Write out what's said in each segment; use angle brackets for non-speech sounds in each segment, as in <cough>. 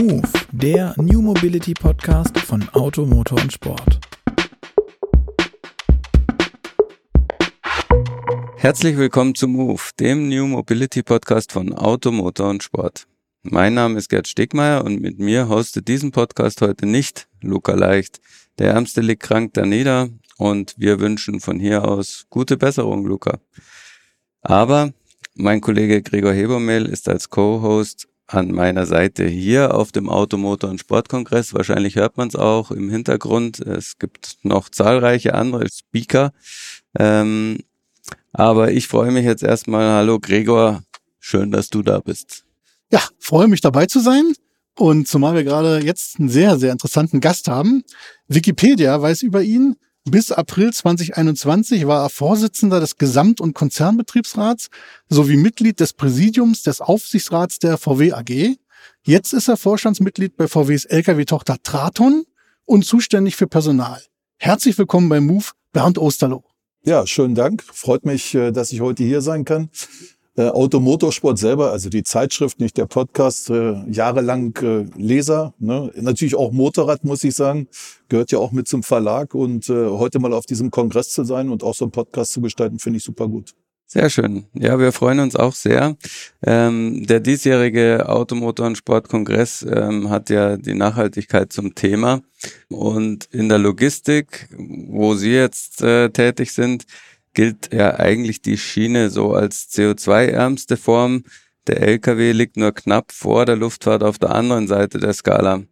Move, der New Mobility Podcast von Auto, Motor und Sport. Herzlich willkommen zu Move, dem New Mobility Podcast von Auto, Motor und Sport. Mein Name ist Gerd Stegmeier und mit mir hostet diesen Podcast heute nicht Luca Leicht. Der Ärmste liegt krank da nieder und wir wünschen von hier aus gute Besserung, Luca. Aber mein Kollege Gregor Hebermehl ist als Co-Host an meiner Seite hier auf dem Automotor- und Sportkongress. Wahrscheinlich hört man es auch im Hintergrund. Es gibt noch zahlreiche andere Speaker. Ähm, aber ich freue mich jetzt erstmal. Hallo Gregor, schön, dass du da bist. Ja, freue mich dabei zu sein. Und zumal wir gerade jetzt einen sehr, sehr interessanten Gast haben. Wikipedia weiß über ihn. Bis April 2021 war er Vorsitzender des Gesamt- und Konzernbetriebsrats sowie Mitglied des Präsidiums des Aufsichtsrats der VW AG. Jetzt ist er Vorstandsmitglied bei VWs Lkw-Tochter Traton und zuständig für Personal. Herzlich willkommen bei Move, Bernd Osterloh. Ja, schönen Dank. Freut mich, äh, dass ich heute hier sein kann. Äh, Automotorsport selber, also die Zeitschrift, nicht der Podcast, äh, jahrelang äh, Leser. Ne? Natürlich auch Motorrad, muss ich sagen, gehört ja auch mit zum Verlag. Und äh, heute mal auf diesem Kongress zu sein und auch so einen Podcast zu gestalten, finde ich super gut. Sehr schön. Ja, wir freuen uns auch sehr. Ähm, der diesjährige Automotor- und Sportkongress ähm, hat ja die Nachhaltigkeit zum Thema. Und in der Logistik, wo Sie jetzt äh, tätig sind, gilt ja eigentlich die Schiene so als CO2-ärmste Form. Der LKW liegt nur knapp vor der Luftfahrt auf der anderen Seite der Skala.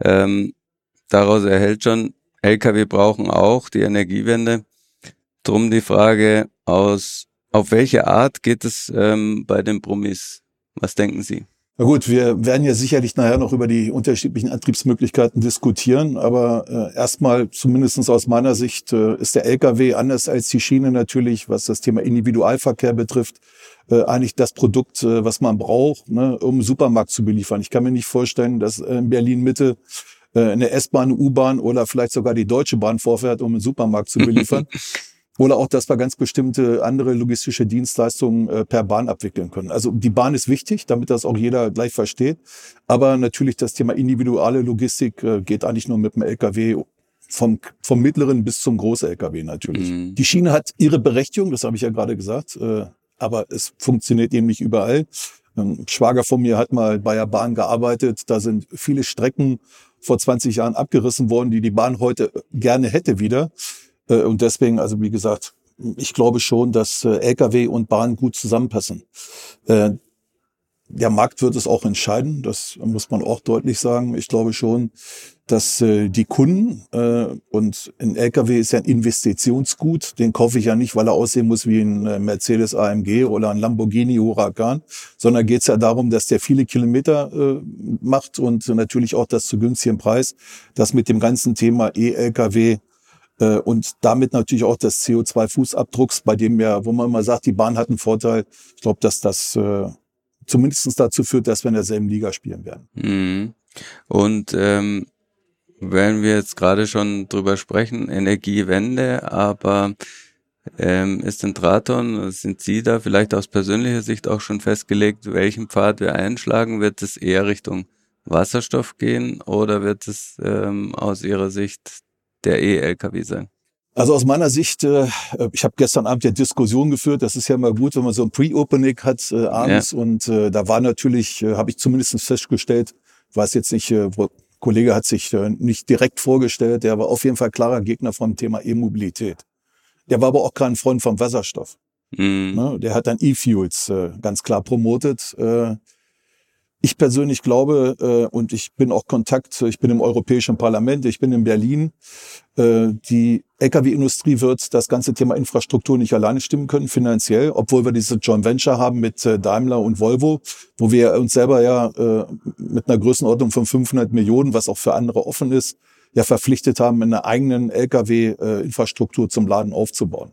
Ähm, daraus erhält schon, LKW brauchen auch die Energiewende. Drum die Frage aus, auf welche Art geht es ähm, bei den Promis? Was denken Sie? Na gut, wir werden ja sicherlich nachher noch über die unterschiedlichen Antriebsmöglichkeiten diskutieren, aber äh, erstmal, zumindestens aus meiner Sicht, äh, ist der Lkw anders als die Schiene natürlich, was das Thema Individualverkehr betrifft, äh, eigentlich das Produkt, äh, was man braucht, ne, um einen Supermarkt zu beliefern. Ich kann mir nicht vorstellen, dass äh, in Berlin Mitte äh, eine S-Bahn, U-Bahn oder vielleicht sogar die Deutsche Bahn vorfährt, um einen Supermarkt zu beliefern. <laughs> Oder auch, dass wir ganz bestimmte andere logistische Dienstleistungen äh, per Bahn abwickeln können. Also die Bahn ist wichtig, damit das auch jeder gleich versteht. Aber natürlich das Thema individuelle Logistik äh, geht eigentlich nur mit dem LKW vom, vom mittleren bis zum Groß-LKW natürlich. Mhm. Die Schiene hat ihre Berechtigung, das habe ich ja gerade gesagt, äh, aber es funktioniert eben nicht überall. Ein Schwager von mir hat mal bei der Bahn gearbeitet. Da sind viele Strecken vor 20 Jahren abgerissen worden, die die Bahn heute gerne hätte wieder. Äh, Und deswegen, also wie gesagt, ich glaube schon, dass äh, Lkw und Bahn gut zusammenpassen. Äh, Der Markt wird es auch entscheiden, das muss man auch deutlich sagen. Ich glaube schon, dass die Kunden und ein LKW ist ja ein Investitionsgut, den kaufe ich ja nicht, weil er aussehen muss wie ein Mercedes AMG oder ein Lamborghini Huracan, sondern geht es ja darum, dass der viele Kilometer macht und natürlich auch das zu günstigen Preis, das mit dem ganzen Thema E-LKW äh, und damit natürlich auch des CO2-Fußabdrucks, bei dem ja, wo man immer sagt, die Bahn hat einen Vorteil. Ich glaube, dass das äh, zumindest dazu führt, dass wir in derselben Liga spielen werden. Mhm. Und ähm, wenn wir jetzt gerade schon drüber sprechen, Energiewende, aber ähm, ist in Traton, sind Sie da vielleicht aus persönlicher Sicht auch schon festgelegt, welchen Pfad wir einschlagen? Wird es eher Richtung Wasserstoff gehen oder wird es ähm, aus Ihrer Sicht der E-LKW sein? Also aus meiner Sicht, äh, ich habe gestern Abend ja Diskussion geführt. Das ist ja mal gut, wenn man so ein Pre-Opening hat äh, abends. Und äh, da war natürlich, äh, habe ich zumindest festgestellt, weiß jetzt nicht, äh, wo- Kollege hat sich äh, nicht direkt vorgestellt, der war auf jeden Fall klarer Gegner vom Thema E-Mobilität. Der war aber auch kein Freund vom Wasserstoff. Mhm. Ne? Der hat dann E-Fuels äh, ganz klar promotet. Äh, ich persönlich glaube, äh, und ich bin auch Kontakt, ich bin im Europäischen Parlament, ich bin in Berlin, äh, die Lkw-Industrie wird das ganze Thema Infrastruktur nicht alleine stimmen können, finanziell, obwohl wir diese Joint Venture haben mit äh, Daimler und Volvo, wo wir uns selber ja äh, mit einer Größenordnung von 500 Millionen, was auch für andere offen ist, ja verpflichtet haben, eine eigenen Lkw-Infrastruktur zum Laden aufzubauen.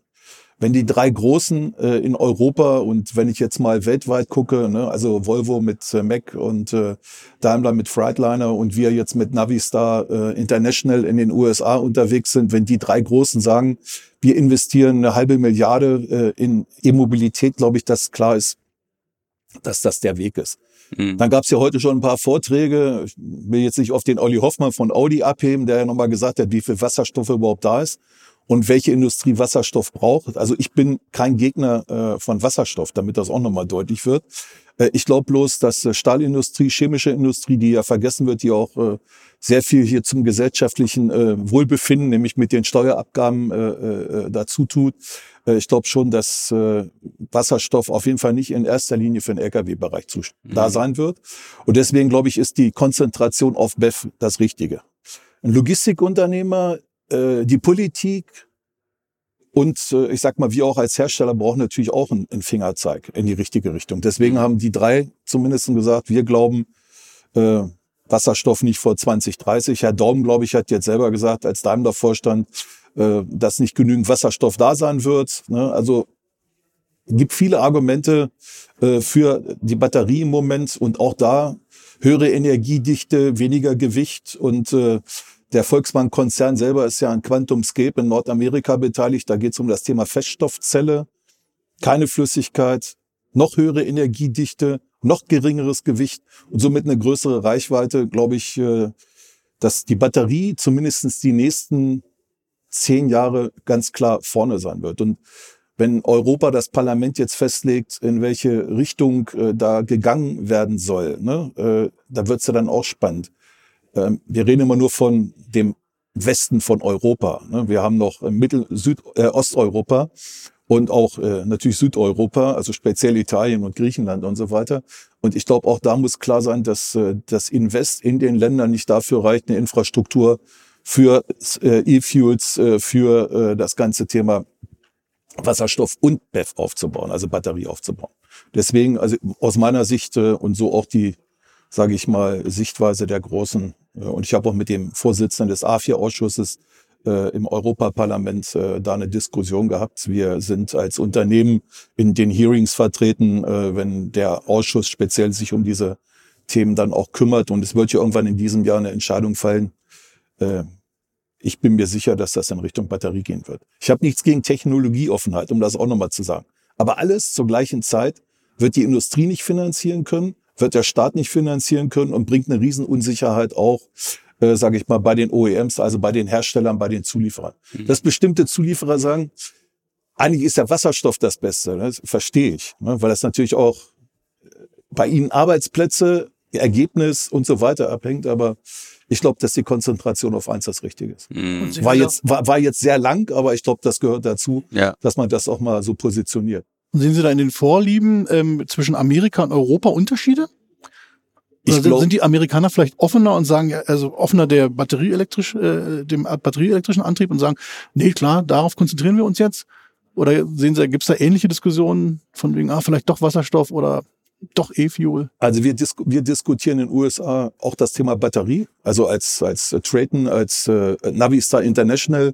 Wenn die drei großen äh, in Europa und wenn ich jetzt mal weltweit gucke, ne, also Volvo mit äh, Mac und äh, Daimler mit Freightliner und wir jetzt mit Navistar äh, International in den USA unterwegs sind, wenn die drei großen sagen, wir investieren eine halbe Milliarde äh, in E-Mobilität, glaube ich, dass klar ist, dass das der Weg ist. Mhm. Dann gab es ja heute schon ein paar Vorträge. Ich will jetzt nicht auf den Olli Hoffmann von Audi abheben, der ja nochmal gesagt hat, wie viel Wasserstoff überhaupt da ist und welche Industrie Wasserstoff braucht. Also ich bin kein Gegner äh, von Wasserstoff, damit das auch nochmal deutlich wird. Äh, ich glaube bloß, dass äh, Stahlindustrie, chemische Industrie, die ja vergessen wird, die auch äh, sehr viel hier zum gesellschaftlichen äh, Wohlbefinden, nämlich mit den Steuerabgaben äh, äh, dazu tut. Äh, ich glaube schon, dass äh, Wasserstoff auf jeden Fall nicht in erster Linie für den Lkw-Bereich mhm. da sein wird. Und deswegen glaube ich, ist die Konzentration auf BEF das Richtige. Ein Logistikunternehmer äh, die Politik und äh, ich sag mal, wir auch als Hersteller brauchen natürlich auch einen, einen Fingerzeig in die richtige Richtung. Deswegen mhm. haben die drei zumindest gesagt, wir glauben, äh, Wasserstoff nicht vor 2030. Herr Daum, glaube ich, hat jetzt selber gesagt, als Daimler-Vorstand, äh, dass nicht genügend Wasserstoff da sein wird. Ne? Also gibt viele Argumente äh, für die Batterie im Moment und auch da höhere Energiedichte, weniger Gewicht und äh, der Volkswagen-Konzern selber ist ja an QuantumScape in Nordamerika beteiligt. Da geht es um das Thema Feststoffzelle, keine Flüssigkeit, noch höhere Energiedichte, noch geringeres Gewicht und somit eine größere Reichweite, glaube ich, äh, dass die Batterie zumindestens die nächsten zehn Jahre ganz klar vorne sein wird. Und wenn Europa das Parlament jetzt festlegt, in welche Richtung äh, da gegangen werden soll, ne, äh, da wird's ja dann auch spannend. Ähm, wir reden immer nur von dem Westen von Europa. Ne? Wir haben noch Mittel-, Süd-, äh, Osteuropa und auch äh, natürlich Südeuropa, also speziell Italien und Griechenland und so weiter. Und ich glaube, auch da muss klar sein, dass äh, das Invest in den Ländern nicht dafür reicht, eine Infrastruktur für äh, E-Fuels, äh, für äh, das ganze Thema Wasserstoff und BEF aufzubauen, also Batterie aufzubauen. Deswegen, also aus meiner Sicht äh, und so auch die sage ich mal, Sichtweise der Großen. Äh, und ich habe auch mit dem Vorsitzenden des A4-Ausschusses äh, im Europaparlament äh, da eine Diskussion gehabt. Wir sind als Unternehmen in den Hearings vertreten, äh, wenn der Ausschuss speziell sich um diese Themen dann auch kümmert. Und es wird ja irgendwann in diesem Jahr eine Entscheidung fallen. Äh, ich bin mir sicher, dass das in Richtung Batterie gehen wird. Ich habe nichts gegen Technologieoffenheit, um das auch nochmal zu sagen. Aber alles zur gleichen Zeit wird die Industrie nicht finanzieren können, wird der Staat nicht finanzieren können und bringt eine Riesenunsicherheit auch, äh, sage ich mal, bei den OEMs, also bei den Herstellern, bei den Zulieferern. Mhm. Dass bestimmte Zulieferer sagen, eigentlich ist der Wasserstoff das Beste, ne? das verstehe ich, ne? weil das natürlich auch bei ihnen Arbeitsplätze, Ergebnis und so weiter abhängt, aber ich glaube, dass die Konzentration auf eins das Richtige ist. Mhm. War jetzt, war, war jetzt sehr lang, aber ich glaube, das gehört dazu, ja. dass man das auch mal so positioniert. Sehen Sie da in den Vorlieben ähm, zwischen Amerika und Europa Unterschiede? Oder glaub, sind die Amerikaner vielleicht offener und sagen, also offener der batterieelektrisch, äh, dem batterieelektrischen Antrieb und sagen, nee, klar, darauf konzentrieren wir uns jetzt? Oder sehen Sie, gibt es da ähnliche Diskussionen von wegen, ah, vielleicht doch Wasserstoff oder doch E-Fuel? Also wir, dis wir diskutieren in den USA auch das Thema Batterie. Also als, als Trayton, als äh, Navistar International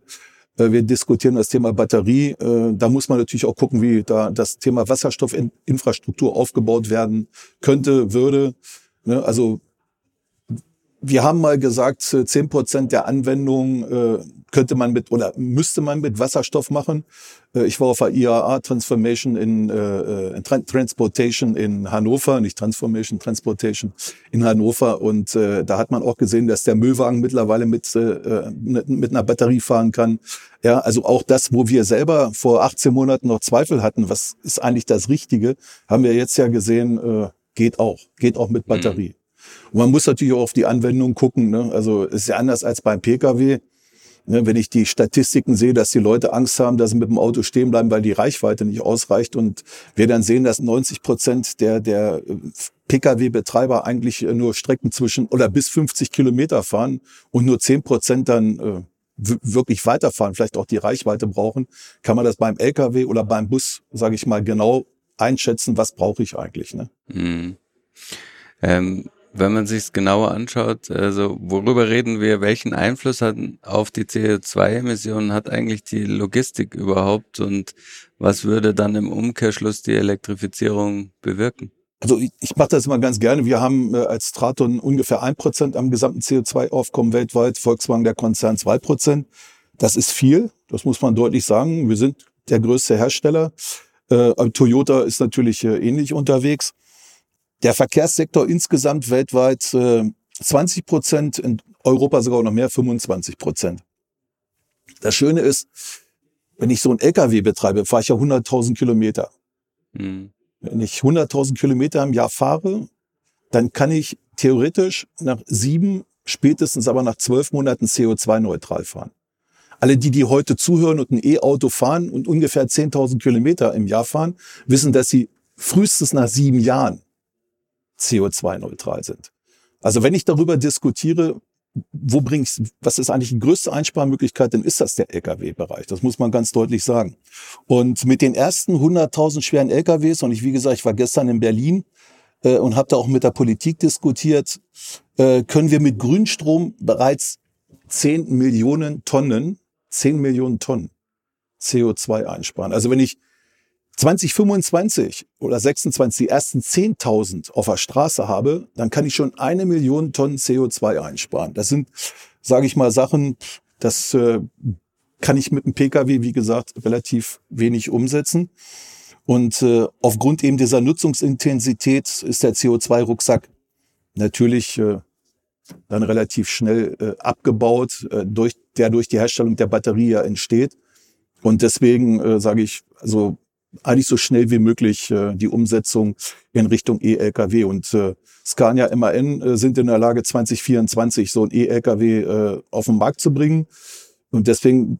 wir diskutieren das Thema Batterie. Äh, da muss man natürlich auch gucken, wie da das Thema Wasserstoffinfrastruktur aufgebaut werden könnte, würde. Ne, also wir haben mal gesagt, zehn Prozent der Anwendungen äh, könnte man mit oder müsste man mit Wasserstoff machen. Äh, ich war auf der IAA Transformation in, äh, in Transportation in Hannover, nicht Transformation, Transportation in Hannover. Und äh, da hat man auch gesehen, dass der Müllwagen mittlerweile mit, äh, mit, mit einer Batterie fahren kann. Ja, also auch das, wo wir selber vor 18 Monaten noch Zweifel hatten, was ist eigentlich das Richtige, haben wir jetzt ja gesehen, äh, geht auch, geht auch mit Batterie. Mhm. Und man muss natürlich auch auf die Anwendung gucken. Ne? Also ist ja anders als beim Pkw. Ne? Wenn ich die Statistiken sehe, dass die Leute Angst haben, dass sie mit dem Auto stehen bleiben, weil die Reichweite nicht ausreicht und wir dann sehen, dass 90 Prozent der, der äh, Pkw-Betreiber eigentlich äh, nur Strecken zwischen oder bis 50 Kilometer fahren und nur 10 Prozent dann äh, wirklich weiterfahren, vielleicht auch die Reichweite brauchen, kann man das beim Lkw oder beim Bus, sage ich mal, genau einschätzen, was brauche ich eigentlich. Ne? Mhm. Ähm, wenn man sich genauer anschaut, also worüber reden wir, welchen Einfluss hat auf die CO2-Emissionen hat eigentlich die Logistik überhaupt und was würde dann im Umkehrschluss die Elektrifizierung bewirken? Also ich, ich mache das immer ganz gerne. Wir haben äh, als Straton ungefähr ein Prozent am gesamten CO2-Aufkommen weltweit, Volkswagen der Konzern zwei Prozent. Das ist viel, das muss man deutlich sagen. Wir sind der größte Hersteller. Äh, Toyota ist natürlich äh, ähnlich unterwegs. Der Verkehrssektor insgesamt weltweit äh, 20 Prozent, in Europa sogar noch mehr, 25 Prozent. Das Schöne ist, wenn ich so einen LKW betreibe, fahre ich ja 100.000 Kilometer. Mhm. Wenn ich 100.000 Kilometer im Jahr fahre, dann kann ich theoretisch nach sieben, spätestens aber nach zwölf Monaten CO2-neutral fahren. Alle die, die heute zuhören und ein E-Auto fahren und ungefähr 10.000 Kilometer im Jahr fahren, wissen, dass sie frühestens nach sieben Jahren CO2-neutral sind. Also wenn ich darüber diskutiere, wo bringst, was ist eigentlich die größte Einsparmöglichkeit, dann ist das der Lkw-Bereich. Das muss man ganz deutlich sagen. Und mit den ersten 100.000 schweren Lkws, und ich, wie gesagt, ich war gestern in Berlin äh, und habe da auch mit der Politik diskutiert, äh, können wir mit Grünstrom bereits 10 Millionen Tonnen, 10 Millionen Tonnen CO2 einsparen. Also wenn ich 2025 oder 26 die ersten 10.000 auf der Straße habe, dann kann ich schon eine Million Tonnen CO2 einsparen. Das sind, sage ich mal, Sachen, das äh, kann ich mit dem Pkw, wie gesagt, relativ wenig umsetzen. Und äh, aufgrund eben dieser Nutzungsintensität ist der CO2-Rucksack natürlich äh, dann relativ schnell äh, abgebaut, äh, durch, der durch die Herstellung der Batterie ja entsteht. Und deswegen äh, sage ich, also eigentlich so schnell wie möglich äh, die Umsetzung in Richtung E-Lkw. Und äh, Scania MAN äh, sind in der Lage, 2024 so ein E-Lkw äh, auf den Markt zu bringen. Und deswegen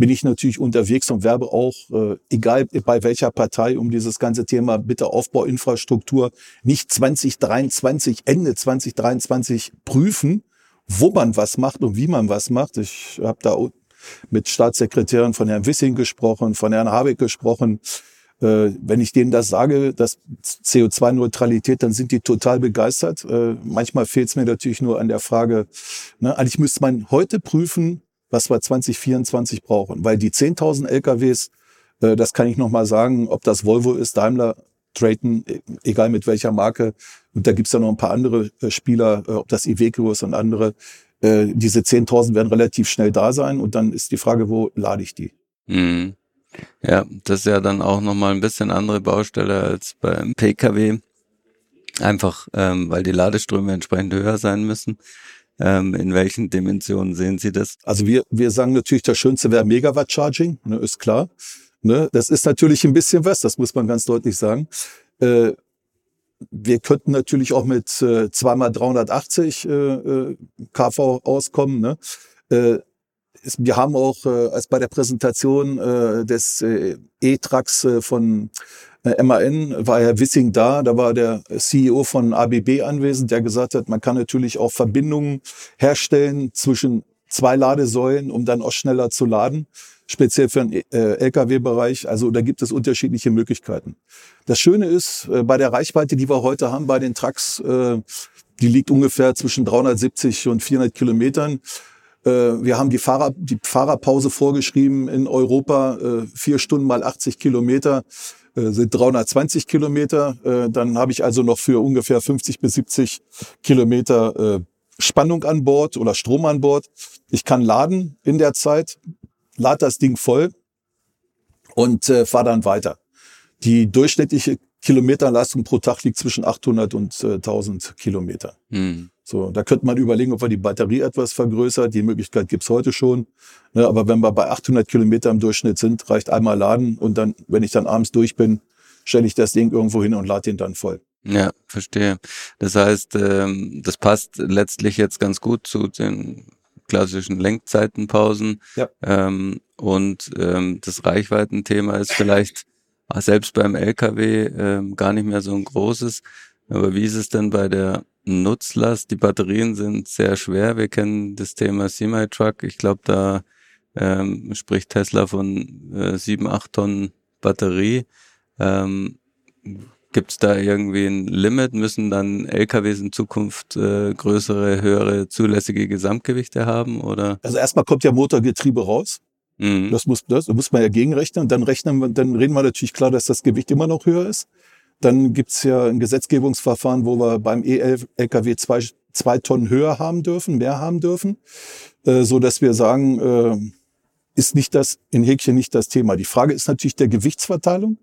bin ich natürlich unterwegs und werbe auch, äh, egal bei welcher Partei, um dieses ganze Thema bitte Aufbauinfrastruktur nicht 2023, Ende 2023 prüfen, wo man was macht und wie man was macht. Ich habe da mit Staatssekretären von Herrn Wissing gesprochen, von Herrn Habeck gesprochen. Äh, wenn ich denen das sage, das CO2-Neutralität, dann sind die total begeistert. Äh, manchmal fehlt es mir natürlich nur an der Frage, ne, eigentlich müsste man heute prüfen, was wir 2024 brauchen. Weil die 10.000 LKWs, äh, das kann ich nochmal sagen, ob das Volvo ist, Daimler, Drayton, e, egal mit welcher Marke. Und da gibt's ja noch ein paar andere äh, Spieler, äh, ob das Iveco ist und andere. Äh, diese 10.000 werden relativ schnell da sein. Und dann ist die Frage, wo lade ich die? Mhm. Ja, das ist ja dann auch nochmal ein bisschen andere Baustelle als beim Pkw. Einfach, ähm, weil die Ladeströme entsprechend höher sein müssen. Ähm, in welchen Dimensionen sehen Sie das? Also wir, wir sagen natürlich, das Schönste wäre Megawatt Charging, ne, ist klar. Ne, das ist natürlich ein bisschen was, das muss man ganz deutlich sagen. Äh, wir könnten natürlich auch mit äh, zweimal 380 äh, äh kV auskommen. Ne? Äh, wir haben auch äh, als bei der Präsentation äh, des äh, E-Trucks äh, von äh, MAN war Herr Wissing da, da war der CEO von ABB anwesend, der gesagt hat, man kann natürlich auch Verbindungen herstellen zwischen zwei Ladesäulen, um dann auch schneller zu laden, speziell für den äh, Lkw-Bereich. Also da gibt es unterschiedliche Möglichkeiten. Das Schöne ist, äh, bei der Reichweite, die wir heute haben bei den Trucks, äh, die liegt ungefähr zwischen 370 und 400 Kilometern. Wir haben die, Fahrer, die Fahrerpause vorgeschrieben in Europa, vier Stunden mal 80 Kilometer. Sind 320 Kilometer. Dann habe ich also noch für ungefähr 50 bis 70 Kilometer Spannung an Bord oder Strom an Bord. Ich kann laden in der Zeit, lade das Ding voll und äh, fahre dann weiter. Die durchschnittliche Kilometerleistung pro Tag liegt zwischen 800 und äh, 1000 Kilometer. Hm. So, da könnte man überlegen, ob man die Batterie etwas vergrößert. Die Möglichkeit gibt's heute schon. Ne, aber wenn wir bei 800 Kilometer im Durchschnitt sind, reicht einmal laden und dann, wenn ich dann abends durch bin, stelle ich das Ding irgendwo hin und lade den dann voll. Ja, verstehe. Das heißt, ähm, das passt letztlich jetzt ganz gut zu den klassischen Lenkzeitenpausen. Ja. Ähm, und ähm, das Reichweitenthema ist vielleicht <laughs> selbst beim LKW ähm, gar nicht mehr so ein großes. Aber wie ist es denn bei der Nutzlast. Die Batterien sind sehr schwer. Wir kennen das Thema Semi-Truck. Ich glaube, da ähm, spricht Tesla von äh, 7, 8 Tonnen Batterie. Ähm, Gibt es da irgendwie ein Limit? Müssen dann LKWs in Zukunft äh, größere, höhere zulässige Gesamtgewichte haben? Oder? Also erstmal kommt ja Motorgetriebe raus. Mhm. Das muss, das muss man ja gegenrechnen. Dann rechnen wir, dann reden wir natürlich klar, dass das Gewicht immer noch höher ist. Dann gibt's ja ein Gesetzgebungsverfahren, wo wir beim E-Lkw zwei, zwei Tonnen höher haben dürfen, mehr haben dürfen, äh, so dass wir sagen, äh, ist nicht das in Häkchen nicht das Thema. Die Frage ist natürlich der Gewichtsverteilung,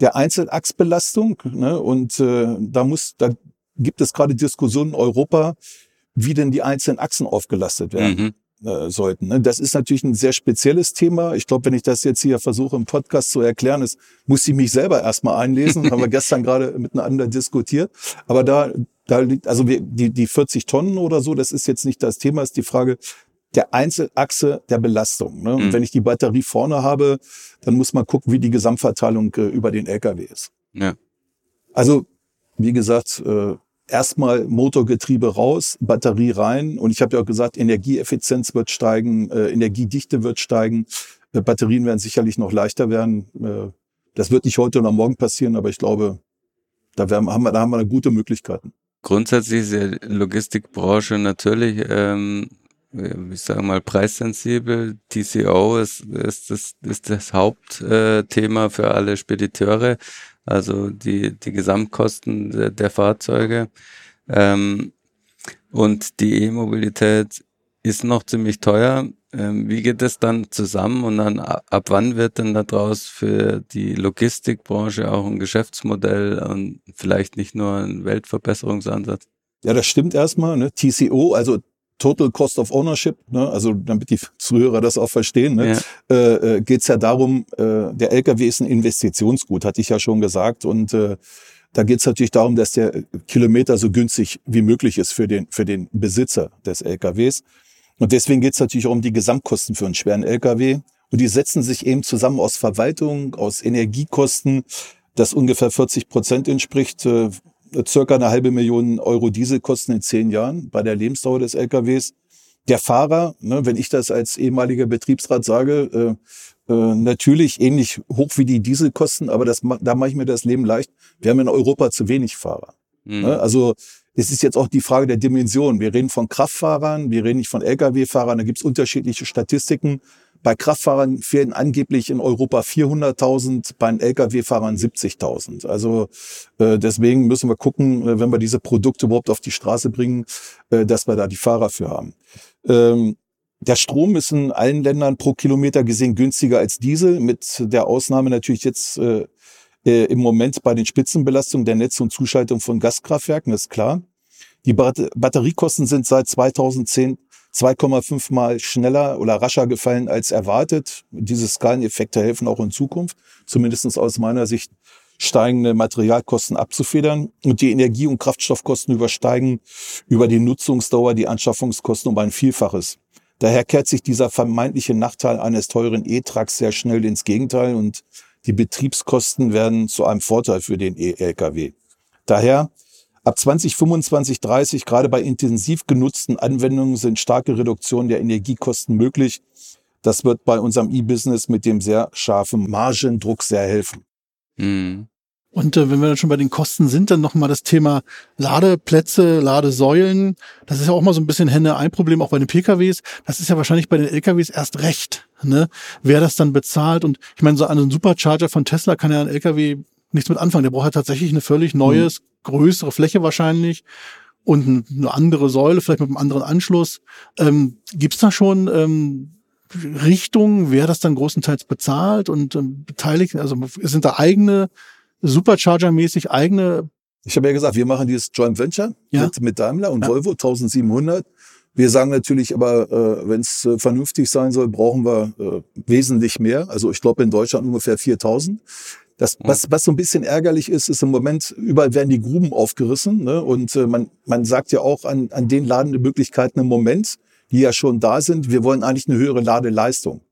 der Einzelachsbelastung. Ne? Und äh, da muss, da gibt es gerade Diskussionen in Europa, wie denn die einzelnen Achsen aufgelastet werden. Mhm. Äh, sollten. Ne? Das ist natürlich ein sehr spezielles Thema. Ich glaube, wenn ich das jetzt hier versuche im Podcast zu erklären, ist, muss ich mich selber erstmal einlesen. <laughs> haben wir gestern gerade miteinander diskutiert. Aber da, da liegt, also wir, die, die 40 Tonnen oder so, das ist jetzt nicht das Thema, ist die Frage, der Einzelachse der Belastung. Ne? Und mhm. wenn ich die Batterie vorne habe, dann muss man gucken, wie die Gesamtverteilung äh, über den LKW ist. Ja. Also, wie gesagt, äh, erstmal Motorgetriebe raus, Batterie rein. Und ich habe ja auch gesagt, Energieeffizienz wird steigen, äh, Energiedichte wird steigen. Äh, Batterien werden sicherlich noch leichter werden. Äh, das wird nicht heute oder morgen passieren, aber ich glaube, da, werden, haben, wir, da haben wir gute Möglichkeiten. Grundsätzlich ist die Logistikbranche natürlich ähm, ich sage mal, preissensibel. TCO ist, ist, das, ist das Hauptthema für alle Spediteure, also die, die Gesamtkosten der, der Fahrzeuge. Ähm, und die E-Mobilität ist noch ziemlich teuer. Ähm, wie geht das dann zusammen und dann ab wann wird denn daraus für die Logistikbranche auch ein Geschäftsmodell und vielleicht nicht nur ein Weltverbesserungsansatz? Ja, das stimmt erstmal. Ne? TCO, also Total Cost of Ownership, ne, also damit die Zuhörer das auch verstehen, ne, ja. äh, äh, geht ja darum, äh, der LKW ist ein Investitionsgut, hatte ich ja schon gesagt. Und äh, da geht es natürlich darum, dass der Kilometer so günstig wie möglich ist für den, für den Besitzer des LKWs. Und deswegen geht es natürlich auch um die Gesamtkosten für einen schweren LKW. Und die setzen sich eben zusammen aus Verwaltung, aus Energiekosten, das ungefähr 40 Prozent entspricht äh, circa eine halbe Million Euro Dieselkosten in zehn Jahren bei der Lebensdauer des LKWs. Der Fahrer, ne, wenn ich das als ehemaliger Betriebsrat sage, äh, äh, natürlich ähnlich hoch wie die Dieselkosten, aber das, da mache ich mir das Leben leicht. Wir haben in Europa zu wenig Fahrer. Mhm. Ne? Also es ist jetzt auch die Frage der Dimension. Wir reden von Kraftfahrern, wir reden nicht von Lkw-Fahrern, da gibt es unterschiedliche Statistiken. Bei Kraftfahrern fehlen angeblich in Europa 400.000, bei Lkw-Fahrern 70.000. Also äh, deswegen müssen wir gucken, äh, wenn wir diese Produkte überhaupt auf die Straße bringen, äh, dass wir da die Fahrer für haben. Ähm, der Strom ist in allen Ländern pro Kilometer gesehen günstiger als Diesel, mit der Ausnahme natürlich jetzt äh, äh, im Moment bei den Spitzenbelastungen der Netze und Zuschaltung von Gaskraftwerken, ist klar. Die Batteriekosten sind seit 2010 2,5 mal schneller oder rascher gefallen als erwartet. Diese Skaleneffekte helfen auch in Zukunft, zumindest aus meiner Sicht, steigende Materialkosten abzufedern. Und die Energie- und Kraftstoffkosten übersteigen über die Nutzungsdauer die Anschaffungskosten um ein Vielfaches. Daher kehrt sich dieser vermeintliche Nachteil eines teuren E-Trucks sehr schnell ins Gegenteil und die Betriebskosten werden zu einem Vorteil für den E-Lkw. Daher Ab 2025, 30, gerade bei intensiv genutzten Anwendungen, sind starke Reduktionen der Energiekosten möglich. Das wird bei unserem E-Business mit dem sehr scharfen Margendruck sehr helfen. Mhm. Und äh, wenn wir dann schon bei den Kosten sind, dann nochmal das Thema Ladeplätze, Ladesäulen. Das ist ja auch mal so ein bisschen Henne-Ein-Problem, auch bei den PKWs. Das ist ja wahrscheinlich bei den LKWs erst recht, ne? wer das dann bezahlt. Und ich meine, so an einem Supercharger von Tesla kann ja ein LKW nichts mit anfangen. Der braucht ja tatsächlich eine völlig neues, mhm größere Fläche wahrscheinlich und eine andere Säule, vielleicht mit einem anderen Anschluss. Ähm, Gibt es da schon ähm, Richtungen, wer das dann großenteils bezahlt und ähm, beteiligt? Also sind da eigene Supercharger-mäßig eigene? Ich habe ja gesagt, wir machen dieses Joint Venture ja? mit, mit Daimler und ja. Volvo 1700. Wir sagen natürlich aber, äh, wenn es äh, vernünftig sein soll, brauchen wir äh, wesentlich mehr. Also ich glaube in Deutschland ungefähr 4000. Das, was, was so ein bisschen ärgerlich ist, ist im Moment, überall werden die Gruben aufgerissen. Ne? Und äh, man, man sagt ja auch an, an den Lademöglichkeiten im Moment, die ja schon da sind, wir wollen eigentlich eine höhere Ladeleistung.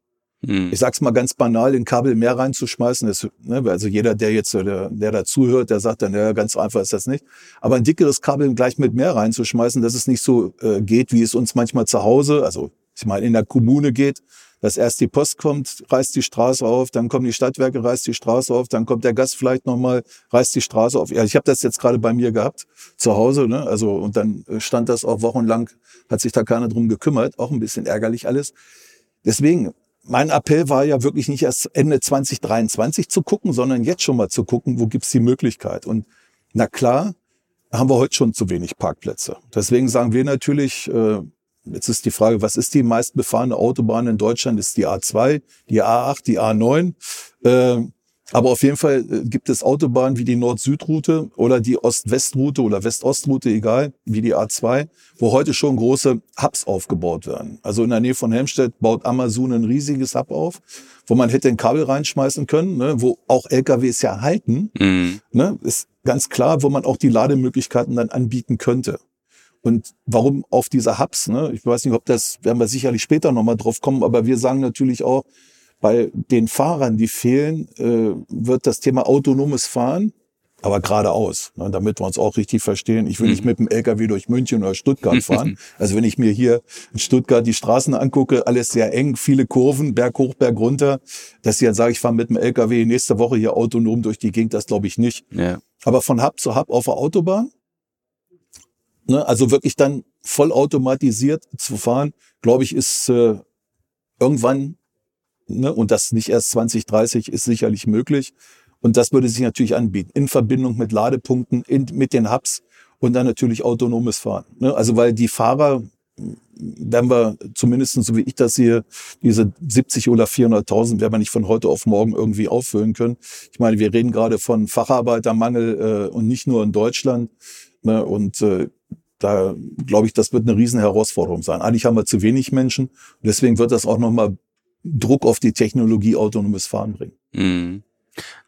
Hm. Ich sag's mal ganz banal, in Kabel mehr reinzuschmeißen. Das, ne, also jeder, der jetzt, der, der da zuhört, der sagt dann, ja, ganz einfach ist das nicht. Aber ein dickeres Kabel gleich mit mehr reinzuschmeißen, dass es nicht so äh, geht, wie es uns manchmal zu Hause, also ich meine, in der Kommune geht, dass erst die Post kommt, reißt die Straße auf, dann kommen die Stadtwerke, reißt die Straße auf, dann kommt der Gast vielleicht nochmal, reißt die Straße auf. Ja, ich habe das jetzt gerade bei mir gehabt, zu Hause, ne? Also, und dann äh, stand das auch wochenlang, hat sich da keiner drum gekümmert, auch ein bisschen ärgerlich alles. Deswegen, mein Appell war ja wirklich nicht erst Ende 2023 zu gucken, sondern jetzt schon mal zu gucken, wo gibt's die Möglichkeit. Und na klar, haben wir heute schon zu wenig Parkplätze. Deswegen sagen wir natürlich, äh, Jetzt ist die Frage, was ist die meistbefahrene Autobahn in Deutschland? Ist die A2, die A8, die A9? Äh, Aber auf jeden Fall äh, gibt es Autobahnen wie die Nord-Süd-Route oder die Ost-West-Route oder West-Ost-Route, egal, wie die A2, wo heute schon große Hubs aufgebaut werden. Also in der Nähe von Helmstedt baut Amazon ein riesiges Hub auf, wo man hätte ein Kabel reinschmeißen können, ne, wo auch LKWs ja halten. Mhm. Ne, ist ganz klar, wo man auch die Lademöglichkeiten dann anbieten könnte. Und warum auf dieser Hubs? Ne? Ich weiß nicht, ob das, werden wir sicherlich später nochmal drauf kommen, aber wir sagen natürlich auch, bei den Fahrern, die fehlen, äh, wird das Thema autonomes Fahren, aber geradeaus, ne, damit wir uns auch richtig verstehen. Ich will mhm. nicht mit dem LKW durch München oder Stuttgart <laughs> fahren. also wenn ich mir hier in Stuttgart die Straßen angucke, alles sehr eng, viele Kurven, Berg hoch, Berg runter, dass ich jetzt sage, ich fahre mit dem LKW nächste Woche hier autonom durch die Gegend, das glaube ich nicht. Ja. Aber von Hub zu Hub auf der Autobahn, ne, also wirklich dann vollautomatisiert zu fahren, glaube ich, ist äh, irgendwann ne, und das nicht erst 2030 ist sicherlich möglich. Und das würde sich natürlich anbieten, in Verbindung mit Ladepunkten, in, mit den Hubs und dann natürlich autonomes Fahren. Ne? Also weil die Fahrer, werden wir zumindest so wie ich das sehe, diese 70 oder 400.000 werden wir nicht von heute auf morgen irgendwie auffüllen können. Ich meine, wir reden gerade von Facharbeitermangel äh, und nicht nur in Deutschland. Ne? Und äh, da glaube ich, das wird eine riesen Herausforderung sein. Eigentlich haben wir zu wenig Menschen. Deswegen wird das auch nochmal Druck auf die Technologie autonomes Fahren bringen. Mhm.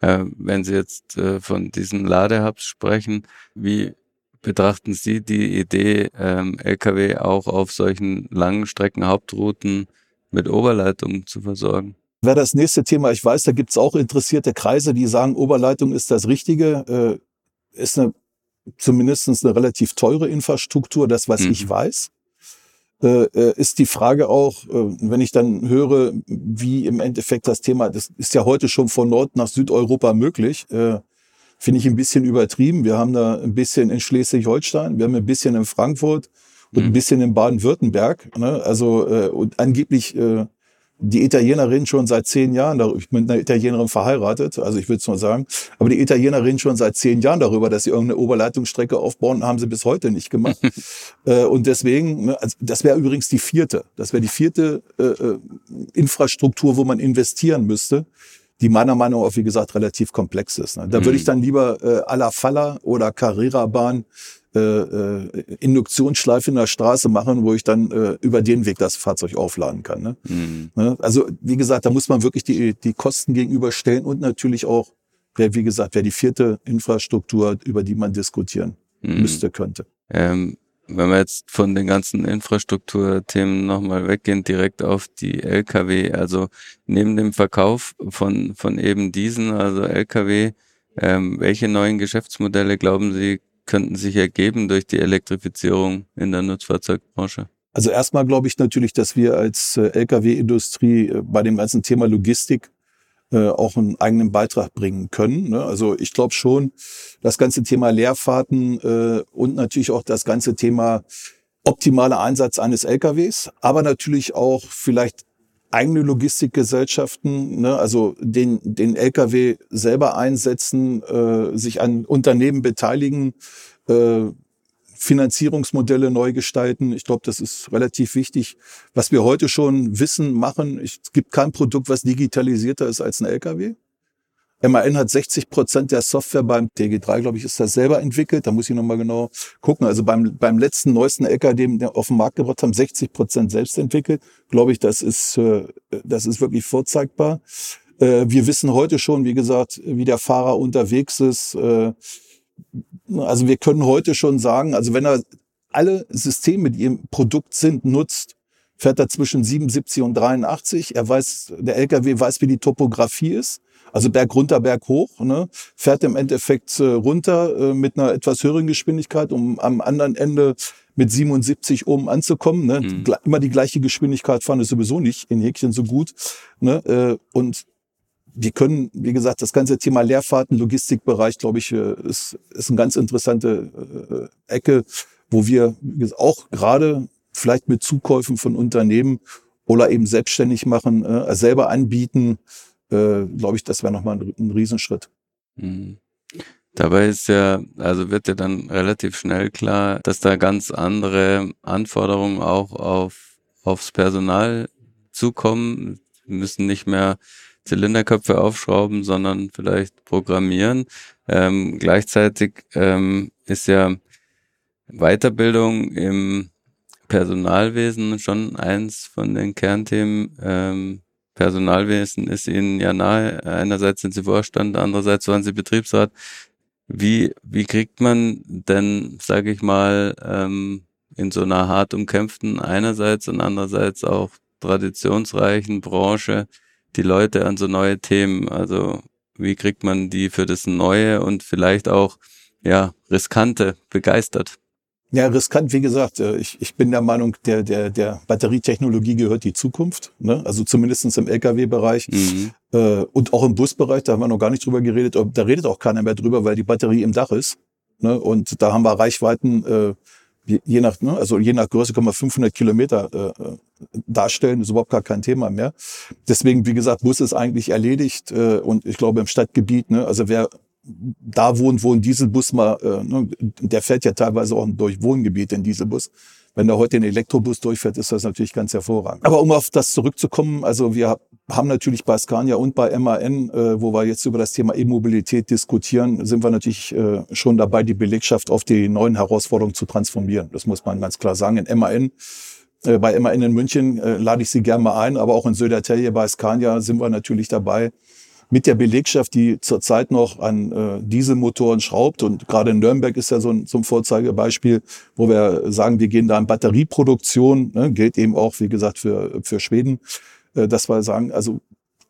Äh, wenn Sie jetzt äh, von diesen Ladehubs sprechen, wie betrachten Sie die Idee, ähm, Lkw auch auf solchen langen Strecken, Hauptrouten mit Oberleitungen zu versorgen? Wäre das nächste Thema. Ich weiß, da gibt es auch interessierte Kreise, die sagen, Oberleitung ist das Richtige. Äh, ist eine, zumindest eine relativ teure Infrastruktur, das, was mhm. ich weiß. Äh, äh, ist die Frage auch, äh, wenn ich dann höre, wie im Endeffekt das Thema, das ist ja heute schon von Nord nach Südeuropa möglich, äh, finde ich ein bisschen übertrieben. Wir haben da ein bisschen in Schleswig-Holstein, wir haben ein bisschen in Frankfurt und ein mhm. bisschen in Baden-Württemberg. Ne? Also äh, und angeblich äh, die Italiener reden schon seit zehn Jahren. Ich bin mit einer Italienerin verheiratet, also ich würde es nur sagen. Aber die Italiener reden schon seit zehn Jahren darüber, dass sie irgendeine Oberleitungsstrecke aufbauen, haben sie bis heute nicht gemacht. <laughs> äh, und deswegen, ne, also das wäre übrigens die vierte. Das wäre die vierte äh, äh, Infrastruktur, wo man investieren müsste die meiner Meinung nach, wie gesagt, relativ komplex ist. Ne? Da mhm. würde ich dann lieber äh, à la Falla oder Carrera-Bahn äh, äh, Induktionsschleife in der Straße machen, wo ich dann äh, über den Weg das Fahrzeug aufladen kann. Ne? Mhm. Ne? Also wie gesagt, da muss man wirklich die, die Kosten gegenüberstellen und natürlich auch, wer wie gesagt, wer die vierte Infrastruktur, über die man diskutieren mhm. müsste, könnte. Ähm, wenn wir jetzt von den ganzen Infrastrukturthemen nochmal weggehen, direkt auf die Lkw, also neben dem Verkauf von, von eben diesen, also Lkw, ähm, welche neuen Geschäftsmodelle glauben Sie, könnten sich ergeben durch die Elektrifizierung in der Nutzfahrzeugbranche? Also erstmal glaube ich natürlich, dass wir als äh, Lkw-Industrie äh, bei dem ganzen Thema Logistik äh, auch einen eigenen Beitrag bringen können. Ne? Also ich glaube schon, das ganze Thema Leerfahrten und natürlich auch das ganze Thema optimaler Einsatz eines LKWs, aber natürlich auch vielleicht eigene Logistikgesellschaften, ne, also den, den LKW selber einsetzen, äh, sich an Unternehmen beteiligen, äh, Finanzierungsmodelle neu gestalten. Ich glaube, das ist relativ wichtig. Was wir heute schon wissen, machen, es gibt kein Produkt, was digitalisierter ist als ein LKW. MAN hat 60 Prozent der Software beim TG3, glaube ich, ist das selber entwickelt. Da muss ich nochmal genau gucken. Also beim, beim letzten neuesten LKW, den wir auf den Markt gebracht haben, 60 Prozent selbst entwickelt. Glaube ich, das ist, äh, das ist wirklich vorzeigbar. Äh, wir wissen heute schon, wie gesagt, wie der Fahrer unterwegs ist. Äh, also wir können heute schon sagen, also wenn er alle Systeme, die im Produkt sind, nutzt, fährt er zwischen 77 und 83. Er weiß, der LKW weiß, wie die Topografie ist. Also Berg runter, Berg hoch, ne? fährt im Endeffekt äh, runter äh, mit einer etwas höheren Geschwindigkeit, um am anderen Ende mit 77 oben anzukommen. Ne? Mhm. Immer die gleiche Geschwindigkeit fahren ist sowieso nicht in Häkchen so gut. Ne? Äh, und wir können, wie gesagt, das ganze Thema Leerfahrten, Logistikbereich, glaube ich, äh, ist, ist eine ganz interessante äh, Ecke, wo wir auch gerade vielleicht mit Zukäufen von Unternehmen oder eben selbstständig machen, äh, selber anbieten, äh, glaube ich, das wäre nochmal ein, ein Riesenschritt. Mhm. Dabei ist ja, also wird ja dann relativ schnell klar, dass da ganz andere Anforderungen auch auf, aufs Personal zukommen. Müssen nicht mehr Zylinderköpfe aufschrauben, sondern vielleicht programmieren. Ähm, gleichzeitig ähm, ist ja Weiterbildung im Personalwesen schon eins von den Kernthemen. Ähm, Personalwesen ist Ihnen ja nahe. Einerseits sind Sie Vorstand, andererseits waren Sie Betriebsrat. Wie, wie kriegt man denn, sage ich mal, ähm, in so einer hart umkämpften einerseits und andererseits auch traditionsreichen Branche die Leute an so neue Themen? Also wie kriegt man die für das Neue und vielleicht auch ja riskante begeistert? Ja, riskant, wie gesagt, äh, ich, ich bin der Meinung, der, der, der Batterietechnologie gehört die Zukunft, ne? also zumindestens im Lkw-Bereich mhm. äh, und auch im Busbereich, da haben wir noch gar nicht drüber geredet, da redet auch keiner mehr drüber, weil die Batterie im Dach ist. Ne? Und da haben wir Reichweiten, äh, je nach, ne? also je nach Größe können wir 500 Kilometer äh, darstellen, ist überhaupt gar kein Thema mehr. Deswegen, wie gesagt, Bus ist eigentlich erledigt äh, und ich glaube im Stadtgebiet, ne? also wer da wohnt, wo ein Dieselbus mal, äh, ne, der fährt ja teilweise auch durch Wohngebiete, ein Dieselbus. Wenn da heute ein Elektrobus durchfährt, ist das natürlich ganz hervorragend. Aber um auf das zurückzukommen, also wir haben natürlich bei Scania und bei MAN, äh, wo wir jetzt über das Thema E-Mobilität diskutieren, sind wir natürlich äh, schon dabei, die Belegschaft auf die neuen Herausforderungen zu transformieren. Das muss man ganz klar sagen. In MAN äh, bei MAN in München äh, lade ich Sie gerne mal ein, aber auch in Södertälje bei Scania sind wir natürlich dabei, mit der Belegschaft, die zurzeit noch an äh, Dieselmotoren schraubt. Und gerade in Nürnberg ist ja so ein, so ein Vorzeigebeispiel, wo wir sagen, wir gehen da in Batterieproduktion, ne, gilt eben auch, wie gesagt, für, für Schweden, äh, dass wir sagen, also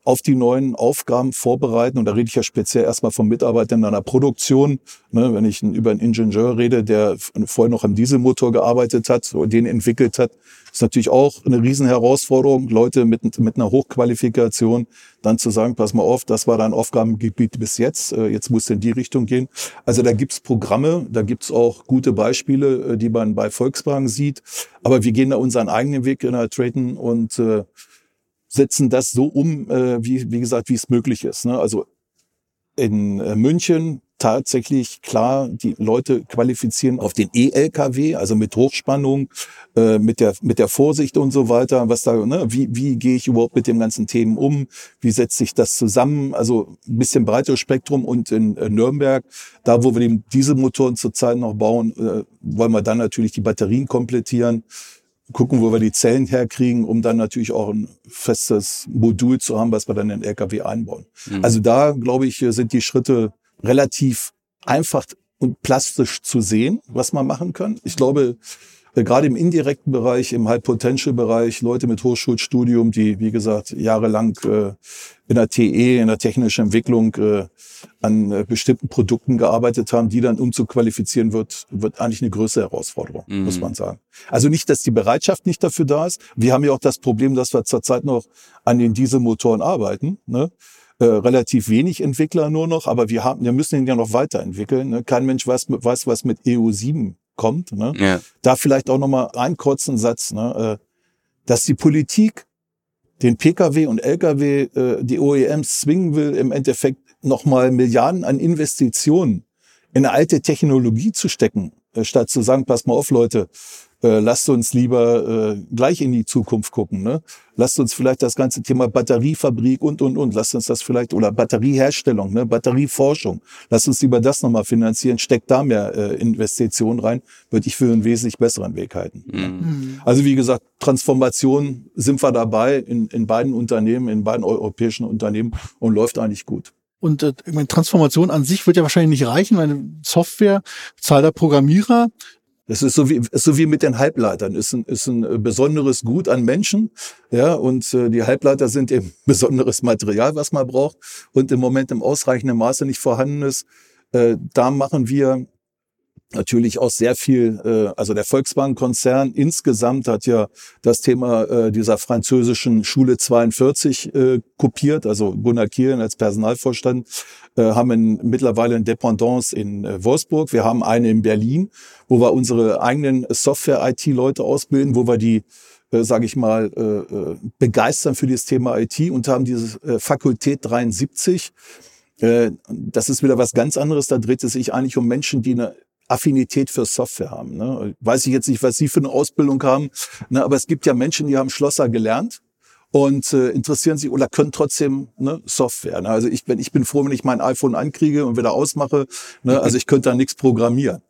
auf die neuen Aufgaben vorbereiten. Und da rede ich ja speziell erstmal vom Mitarbeiter in einer Produktion. Ne, wenn ich über einen Ingenieur rede, der vorher noch am Dieselmotor gearbeitet hat oder den entwickelt hat, ist natürlich auch eine Riesenherausforderung, Leute mit, mit einer Hochqualifikation dann zu sagen, pass mal auf, das war dein Aufgabengebiet bis jetzt, äh, jetzt musst du in die Richtung gehen. Also da gibt's Programme, da gibt's auch gute Beispiele, äh, die man bei Volkswagen sieht. Aber wir gehen da unseren eigenen Weg in der Traden und äh, setzen das so um, äh, wie, wie gesagt, wie es möglich ist. Ne? Also in äh, München tatsächlich klar die Leute qualifizieren auf den E-LKW, also mit Hochspannung, äh, mit der mit der Vorsicht und so weiter. Was da, ne, wie wie gehe ich überhaupt mit dem ganzen Themen um? Wie setzt sich das zusammen? Also ein bisschen breiteres Spektrum und in äh, Nürnberg, da wo wir die Dieselmotoren zurzeit noch bauen, äh, wollen wir dann natürlich die Batterien komplettieren gucken, wo wir die Zellen herkriegen, um dann natürlich auch ein festes Modul zu haben, was wir dann in den LKW einbauen. Mhm. Also da, glaube ich, sind die Schritte relativ einfach und plastisch zu sehen, was man machen kann. Ich glaube, gerade im indirekten Bereich, im High-Potential-Bereich, Leute mit Hochschulstudium, die, wie gesagt, jahrelang äh, in der TE, in der technischen Entwicklung äh, an äh, bestimmten Produkten gearbeitet haben, die dann umzuqualifizieren wird, wird eigentlich eine größere Herausforderung, mhm. muss man sagen. Also nicht, dass die Bereitschaft nicht dafür da ist. Wir haben ja auch das Problem, dass wir zurzeit noch an den Dieselmotoren arbeiten. Ne? Äh, relativ wenig Entwickler nur noch, aber wir haben, wir müssen ihn ja noch weiterentwickeln. Ne? Kein Mensch weiß, weiß, was mit EU7 kommt. Ne? Ja. Da vielleicht auch nochmal einen kurzen Satz, ne? Äh, dass die Politik den Pkw und Lkw, äh, die OEMs zwingen will, im Endeffekt nochmal Milliarden an Investitionen in eine alte Technologie zu stecken, äh, statt zu sagen, pass mal auf, Leute, äh, lasst uns lieber äh, gleich in die Zukunft gucken. Ne? Lasst uns vielleicht das ganze Thema Batteriefabrik und, und, und, lasst uns das vielleicht, oder Batterieherstellung, ne? Batterieforschung, lasst uns lieber das nochmal finanzieren, steckt da mehr äh, Investitionen rein, würde ich für einen wesentlich besseren Weg halten. Mhm. Also wie gesagt, Transformation sind wir dabei in, in beiden Unternehmen, in beiden europäischen Unternehmen und läuft eigentlich gut. Und äh, meine, Transformation an sich wird ja wahrscheinlich nicht reichen. Meine Software, Zahl der Programmierer, das ist so wie, ist so wie mit den Halbleitern. Ist ein, ist ein äh, besonderes Gut an Menschen. Ja, und äh, die Halbleiter sind eben <laughs> besonderes Material, was man braucht und im Moment im ausreichenden Maße nicht vorhanden ist. Äh, da machen wir natürlich auch sehr viel, äh, also der Volksbank-Konzern insgesamt hat ja das Thema äh, dieser französischen Schule 42 äh, kopiert, also Gunnar Kielen als Personalvorstand, äh, haben mittlerweile eine Dependance in äh, Wolfsburg, wir haben eine in Berlin, wo wir unsere eigenen Software-IT-Leute ausbilden, wo wir die äh, sage ich mal, äh, äh, begeistern für dieses Thema IT und haben diese äh, Fakultät 73. Äh, das ist wieder was ganz anderes. Da dreht es sich eigentlich um Menschen, die eine Affinität für Software haben. Ne? Weiß ich jetzt nicht, was Sie für eine Ausbildung haben, ne? aber es gibt ja Menschen, die haben Schlosser gelernt und äh, interessieren sich oder können trotzdem ne, Software. Ne? Also ich bin, ich bin froh, wenn ich mein iPhone ankriege und wieder ausmache. Ne? Also ich könnte da nichts programmieren.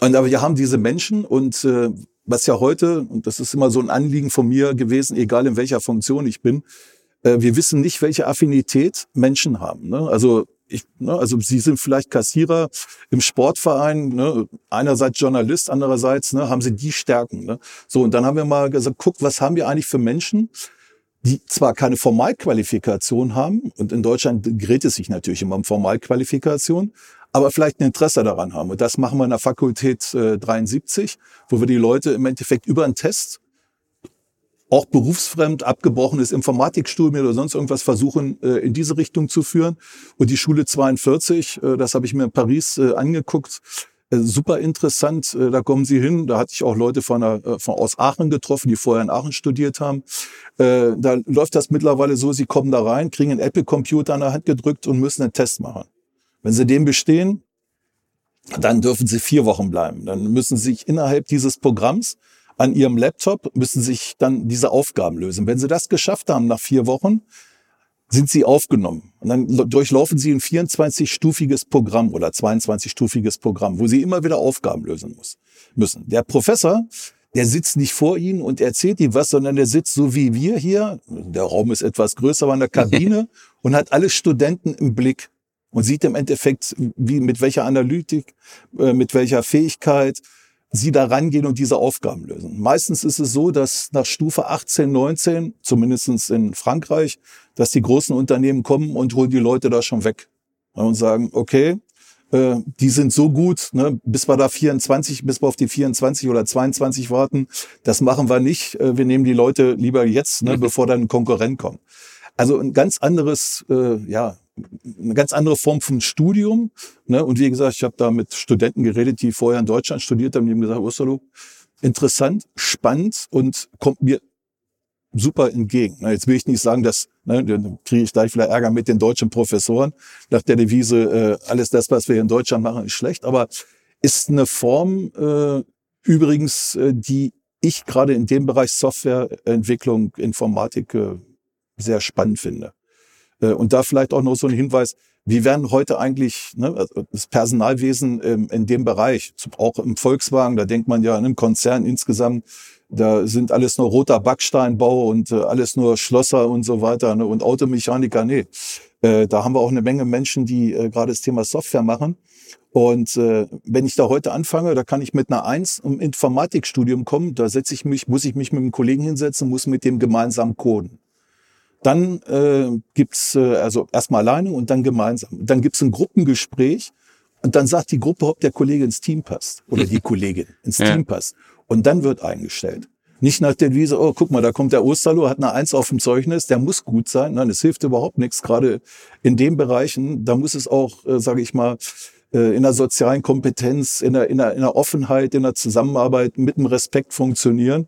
Und aber wir haben diese Menschen und äh, was ja heute, und das ist immer so ein Anliegen von mir gewesen, egal in welcher Funktion ich bin, äh, wir wissen nicht, welche Affinität Menschen haben. Ne? Also ich, ne, also Sie sind vielleicht Kassierer im Sportverein, ne, einerseits Journalist, andererseits ne, haben Sie die Stärken. Ne? So, und dann haben wir mal gesagt, guck, was haben wir eigentlich für Menschen, die zwar keine Formalqualifikation haben, und in Deutschland gerät es sich natürlich immer um Formalqualifikation, aber vielleicht ein Interesse daran haben. Und das machen wir in der Fakultät äh, 73, wo wir die Leute im Endeffekt über einen Test auch berufsfremd, abgebrochenes Informatikstudium oder sonst irgendwas versuchen, äh, in diese Richtung zu führen. Und die Schule 42, äh, das habe ich mir in Paris äh, angeguckt, äh, super interessant. Äh, da kommen sie hin. Da hatte ich auch Leute von, der, äh, von aus Aachen getroffen, die vorher in Aachen studiert haben. Da läuft das mittlerweile so, sie kommen da rein, kriegen einen Apple-Computer an der Hand gedrückt und müssen einen Test machen. Wenn sie den bestehen, dann dürfen sie vier Wochen bleiben. Dann müssen sie sich innerhalb dieses Programms an ihrem Laptop müssen sich dann diese Aufgaben lösen. Wenn sie das geschafft haben nach vier Wochen, sind sie aufgenommen. Und dann durchlaufen sie ein 24-stufiges Programm oder 22-stufiges Programm, wo sie immer wieder Aufgaben lösen muss, müssen. Der Professor, der sitzt nicht vor ihnen und erzählt ihnen was, sondern der sitzt so wie wir hier. Der Raum ist etwas größer, aber in der Kabine <laughs> und hat alle Studenten im Blick und sieht im Endeffekt, wie, mit welcher Analytik, äh, mit welcher Fähigkeit, sie da rangehen und diese Aufgaben lösen. Meistens ist es so, dass nach Stufe 18, 19, zumindestens in Frankreich, dass die großen Unternehmen kommen und holen die Leute da schon weg und sagen, okay, äh, die sind so gut, ne, bis wir da 24, bis wir auf die 24 oder 22 warten, das machen wir nicht. Äh, wir nehmen die Leute lieber jetzt, ne, mhm. bevor dann ein Konkurrent kommt. Also ein ganz anderes, äh, ja, eine ganz andere Form von Studium. Ne? Und wie gesagt, ich habe da mit Studenten geredet, die vorher in Deutschland studiert haben, die haben gesagt, Ursula, interessant, spannend und kommt mir super entgegen. Na, jetzt will ich nicht sagen, dass, ne, dann kriege ich gleich vielleicht Ärger mit den deutschen Professoren nach der Devise, äh, alles das, was wir hier in Deutschland machen, ist schlecht, aber ist eine Form äh, übrigens, äh, die ich gerade in dem Bereich Softwareentwicklung, Informatik äh, sehr spannend finde. Äh, und da vielleicht auch noch so ein Hinweis, wie werden heute eigentlich ne, also das Personalwesen ähm, in dem Bereich, auch im Volkswagen, da denkt man ja an einem Konzern insgesamt, da sind alles nur roter Backsteinbau und äh, alles nur Schlosser und so weiter ne, und Automechaniker, nee. Äh, da haben wir auch eine Menge Menschen, die gerade das Thema Software machen. Und äh, wenn ich da heute anfange, da kann ich mit einer Eins im Informatikstudium kommen, da setze ich mich, muss ich mich mit einem Kollegen hinsetzen, muss mit dem gemeinsam coden. Dann äh, gibt's äh, also erstmal alleine und dann gemeinsam. Dann gibt's ein Gruppengespräch und dann sagt die Gruppe, ob der Kollege ins Team passt oder die <laughs> Kollegin ins ja. Team passt. Und dann wird eingestellt. Nicht nach der Devise, oh, guck mal, da kommt der Osterloh, hat eine Eins auf dem Zeugnis, der muss gut sein. Nein, es hilft überhaupt nichts. Gerade in den Bereichen, da muss es auch, äh, sage ich mal, äh, in der sozialen Kompetenz, in der, in, der, in der Offenheit, in der Zusammenarbeit mit dem Respekt funktionieren.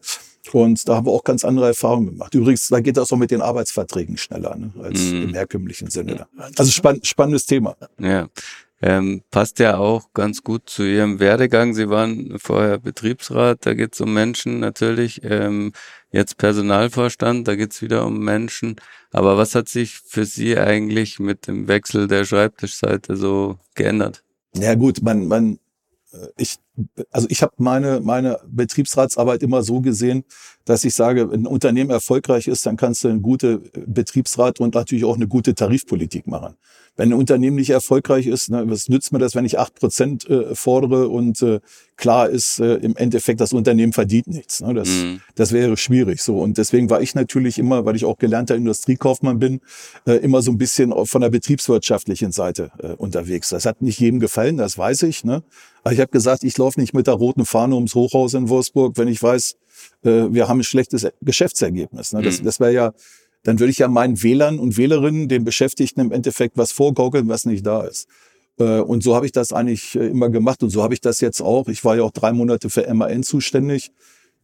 Und da haben wir auch ganz andere Erfahrungen gemacht. Übrigens, da geht das auch mit den Arbeitsverträgen schneller ne, als mm. im herkömmlichen Sinne. Also spann spannendes Thema. Ja. Ähm, passt ja auch ganz gut zu Ihrem Werdegang. Sie waren vorher Betriebsrat, da geht es um Menschen natürlich. Ähm, jetzt Personalvorstand, da geht es wieder um Menschen. Aber was hat sich für Sie eigentlich mit dem Wechsel der Schreibtischseite so geändert? Ja gut, man, man ich, also ich habe meine, meine Betriebsratsarbeit immer so gesehen, dass ich sage, wenn ein Unternehmen erfolgreich ist, dann kannst du eine gute Betriebsrat und natürlich auch eine gute Tarifpolitik machen. Wenn ein Unternehmen nicht erfolgreich ist, ne, was nützt mir das, wenn ich acht Prozent äh, fordere und äh, klar ist äh, im Endeffekt, das Unternehmen verdient nichts. Ne? Das, mhm. das wäre schwierig. So und deswegen war ich natürlich immer, weil ich auch gelernter Industriekaufmann bin, äh, immer so ein bisschen von der betriebswirtschaftlichen Seite äh, unterwegs. Das hat nicht jedem gefallen, das weiß ich. Ne? Aber ich habe gesagt, ich laufe nicht mit der roten Fahne ums Hochhaus in Wolfsburg, wenn ich weiß, äh, wir haben ein schlechtes Geschäftsergebnis. Ne? Das, mhm. das wäre ja dann würde ich ja meinen Wählern und Wählerinnen, den Beschäftigten im Endeffekt was vorgaukeln, was nicht da ist. Äh, und so habe ich das eigentlich äh, immer gemacht und so habe ich das jetzt auch. Ich war ja auch drei Monate für MAN zuständig.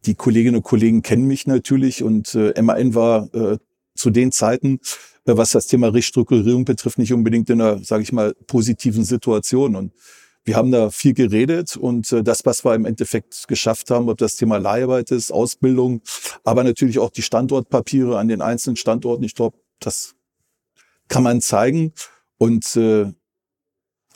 Die Kolleginnen und Kollegen kennen mich natürlich und äh, MAN war zu den Zeiten, was das Thema Restrukturierung betrifft, nicht unbedingt in einer, sage ich mal, positiven Situation. Und wir haben da viel geredet und äh, das, was wir im Endeffekt geschafft haben, ob das Thema Leiharbeit ist, Ausbildung, aber natürlich auch die Standortpapiere an den einzelnen Standorten. Ich glaube, das kann man zeigen. Und äh,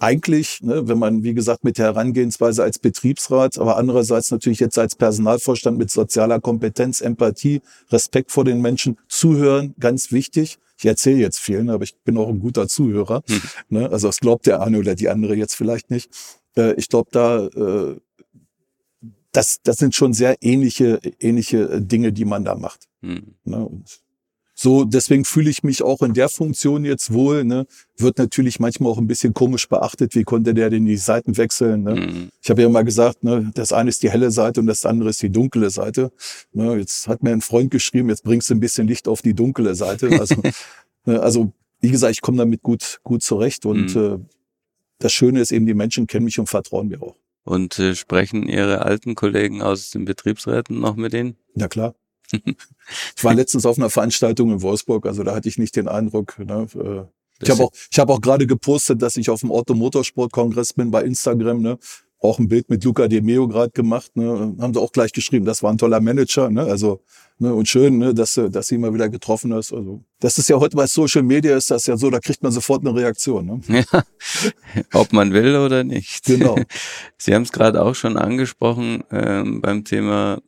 eigentlich, ne, wenn man, wie gesagt, mit der Herangehensweise als Betriebsrat, aber andererseits natürlich jetzt als Personalvorstand mit sozialer Kompetenz, Empathie, Respekt vor den Menschen, zuhören, ganz wichtig. Ich erzähle jetzt vielen, aber ich bin auch ein guter Zuhörer. Hm. Ne, also das glaubt der eine oder die andere jetzt vielleicht nicht. Äh, ich glaube, da äh, das, das sind schon sehr ähnliche, ähnliche Dinge, die man da macht. Hm. Ne, und so, deswegen fühle ich mich auch in der Funktion jetzt wohl. Ne? Wird natürlich manchmal auch ein bisschen komisch beachtet, wie konnte der denn die Seiten wechseln. Ne? Mhm. Ich habe ja mal gesagt, ne, das eine ist die helle Seite und das andere ist die dunkle Seite. Ne? Jetzt hat mir ein Freund geschrieben, jetzt bringst du ein bisschen Licht auf die dunkle Seite. Also, <laughs> ne, also wie gesagt, ich komme damit gut, gut zurecht. Und mhm. äh, das Schöne ist eben, die Menschen kennen mich und vertrauen mir auch. Und äh, sprechen Ihre alten Kollegen aus den Betriebsräten noch mit Ihnen? Ja klar ich war letztens auf einer Veranstaltung in Wolfsburg, also da hatte ich nicht den Eindruck. Ne, äh, ich habe auch, ich hab auch gerade gepostet, dass ich auf dem Auto Motorsport Kongress bin bei Instagram. Ne, auch ein Bild mit Luca De Meo gerade gemacht. Ne, haben sie auch gleich geschrieben, das war ein toller Manager. Ne, also ne, und schön, ne, dass dass sie mal wieder getroffen hast. Also das ist ja heute bei Social Media ist das ja so, da kriegt man sofort eine Reaktion. Ne? Ja, <laughs> ob man will oder nicht. Genau. <laughs> Sie haben es gerade auch schon angesprochen ähm, beim Thema